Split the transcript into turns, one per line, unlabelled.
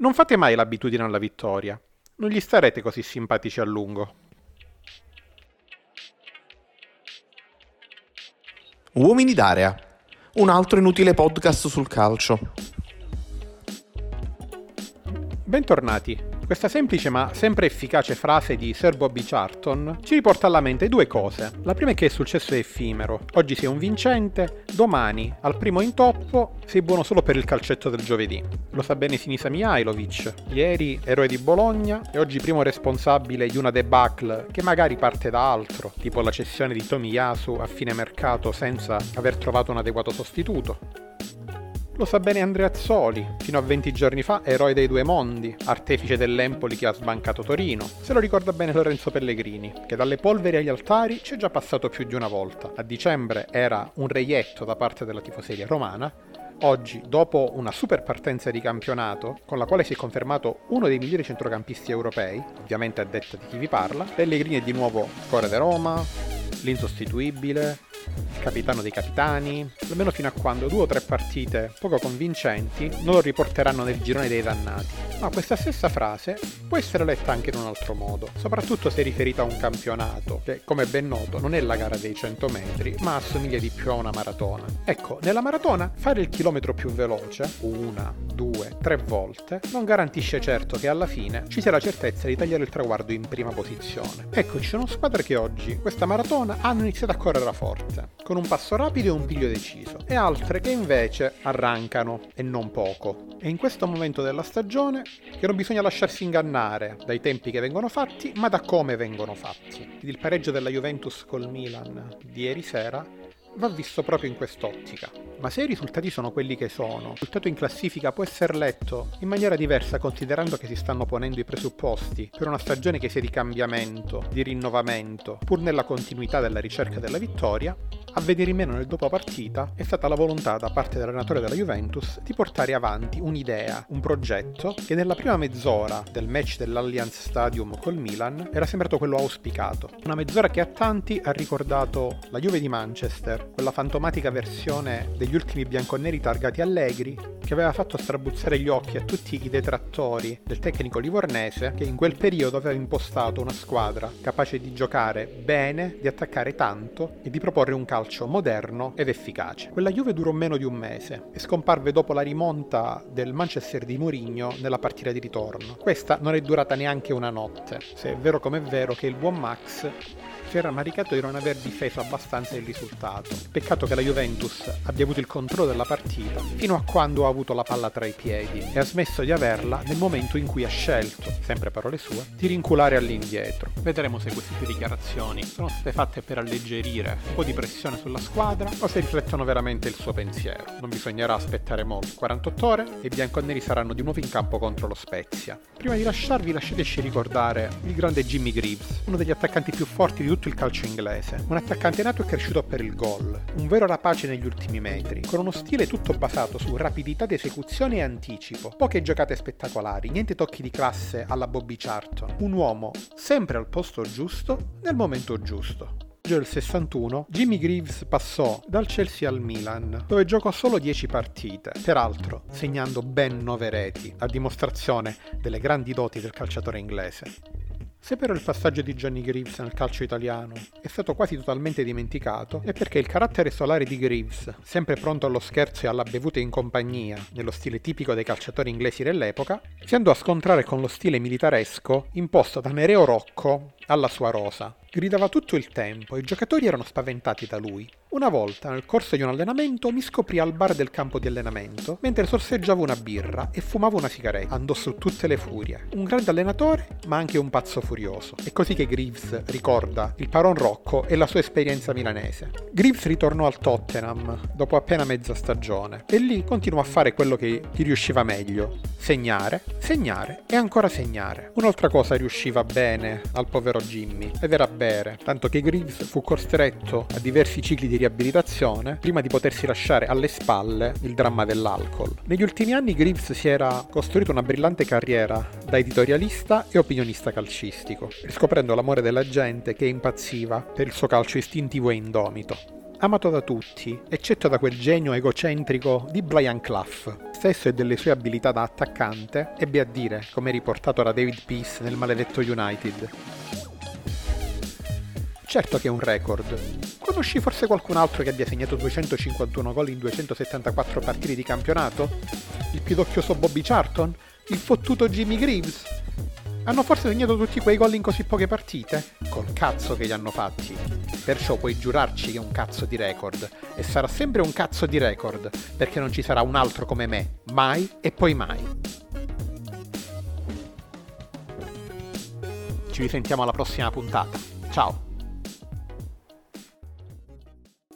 Non fate mai l'abitudine alla vittoria. Non gli starete così simpatici a lungo.
Uomini d'area. Un altro inutile podcast sul calcio.
Bentornati. Questa semplice ma sempre efficace frase di Sir Bobby Charlton ci riporta alla mente due cose. La prima è che il successo è effimero. Oggi sei un vincente, domani, al primo intoppo, sei buono solo per il calcetto del giovedì. Lo sa bene Sinisa Mihailovic, ieri eroe di Bologna e oggi primo responsabile di una debacle che magari parte da altro, tipo la cessione di Tomiyasu a fine mercato senza aver trovato un adeguato sostituto. Lo sa bene Andrea Azzoli, fino a 20 giorni fa eroe dei due mondi, artefice dell'Empoli che ha sbancato Torino. Se lo ricorda bene Lorenzo Pellegrini, che dalle polveri agli altari c'è già passato più di una volta. A dicembre era un reietto da parte della tifoseria romana, Oggi, dopo una super partenza di campionato, con la quale si è confermato uno dei migliori centrocampisti europei, ovviamente a detta di chi vi parla, Pellegrini è di nuovo cuore di Roma, l'insostituibile, capitano dei capitani, almeno fino a quando due o tre partite poco convincenti non lo riporteranno nel girone dei dannati. Ma questa stessa frase può essere letta anche in un altro modo, soprattutto se riferita a un campionato, che come ben noto non è la gara dei 100 metri, ma assomiglia di più a una maratona. Ecco, nella maratona fare il chilometro più veloce, una, due, tre volte, non garantisce certo che alla fine ci sia la certezza di tagliare il traguardo in prima posizione. Ecco, ci sono squadre che oggi questa maratona hanno iniziato a correre forte, con un passo rapido e un piglio deciso, e altre che invece arrancano, e non poco. E in questo momento della stagione che non bisogna lasciarsi ingannare dai tempi che vengono fatti, ma da come vengono fatti. Il pareggio della Juventus col Milan di ieri sera va visto proprio in quest'ottica. Ma se i risultati sono quelli che sono, il risultato in classifica può essere letto in maniera diversa considerando che si stanno ponendo i presupposti per una stagione che sia di cambiamento, di rinnovamento, pur nella continuità della ricerca della vittoria, a venire in meno nel dopo partita è stata la volontà da parte dell'allenatore della Juventus di portare avanti un'idea, un progetto che nella prima mezz'ora del match dell'Allianz Stadium col Milan era sembrato quello auspicato. Una mezz'ora che a tanti ha ricordato la Juve di Manchester, quella fantomatica versione degli ultimi bianconeri targati Allegri, che aveva fatto strabuzzare gli occhi a tutti i detrattori del tecnico livornese che in quel periodo aveva impostato una squadra capace di giocare bene, di attaccare tanto e di proporre un calcio moderno ed efficace. Quella Juve durò meno di un mese e scomparve dopo la rimonta del Manchester di Mourinho nella partita di ritorno. Questa non è durata neanche una notte, se è vero come è vero che il buon Max si era maricato di non aver difeso abbastanza il risultato. Peccato che la Juventus abbia avuto il controllo della partita fino a quando ha avuto la palla tra i piedi e ha smesso di averla nel momento in cui ha scelto, sempre parole sue, di rinculare all'indietro. Vedremo se queste dichiarazioni sono state fatte per alleggerire un po' di pressione sulla squadra o se riflettono veramente il suo pensiero. Non bisognerà aspettare molto, 48 ore e i bianconeri saranno di nuovo in campo contro lo Spezia. Prima di lasciarvi lasciateci ricordare il grande Jimmy Greaves, uno degli attaccanti più forti di tutto il calcio inglese. Un attaccante nato e cresciuto per il gol, un vero rapace negli ultimi metri, con uno stile tutto basato su rapidità di esecuzione e anticipo. Poche giocate spettacolari, niente tocchi di classe alla Bobby Charlton. Un uomo sempre al posto giusto nel momento giusto del 61, Jimmy Greaves passò dal Chelsea al Milan, dove giocò solo 10 partite, peraltro segnando ben 9 reti, a dimostrazione delle grandi doti del calciatore inglese. Se però il passaggio di Johnny Greaves nel calcio italiano è stato quasi totalmente dimenticato, è perché il carattere solare di Greaves, sempre pronto allo scherzo e alla bevuta in compagnia, nello stile tipico dei calciatori inglesi dell'epoca, si andò a scontrare con lo stile militaresco imposto da Nereo Rocco alla sua rosa. Gridava tutto il tempo e i giocatori erano spaventati da lui. Una volta, nel corso di un allenamento, mi scoprì al bar del campo di allenamento mentre sorseggiavo una birra e fumavo una sigaretta. Andò su tutte le furie. Un grande allenatore, ma anche un pazzo furioso. È così che Greaves ricorda il Paron Rocco e la sua esperienza milanese. Greaves ritornò al Tottenham dopo appena mezza stagione e lì continuò a fare quello che gli riusciva meglio. Segnare, segnare e ancora segnare. Un'altra cosa riusciva bene al povero Jimmy ed era bere, tanto che Greaves fu costretto a diversi cicli di riabilitazione prima di potersi lasciare alle spalle il dramma dell'alcol. Negli ultimi anni Greaves si era costruito una brillante carriera da editorialista e opinionista calcistico, riscoprendo l'amore della gente che impazziva per il suo calcio istintivo e indomito. amato da tutti, eccetto da quel genio egocentrico di Brian Clough, stesso e delle sue abilità da attaccante, ebbe a dire, come riportato da David Peace nel maledetto United. Certo che è un record. Conosci forse qualcun altro che abbia segnato 251 gol in 274 partite di campionato? Il pidocchioso Bobby Charlton? Il fottuto Jimmy Greaves? Hanno forse segnato tutti quei gol in così poche partite? Col cazzo che li hanno fatti. Perciò puoi giurarci che è un cazzo di record. E sarà sempre un cazzo di record, perché non ci sarà un altro come me. Mai e poi mai. Ci risentiamo alla prossima puntata. Ciao!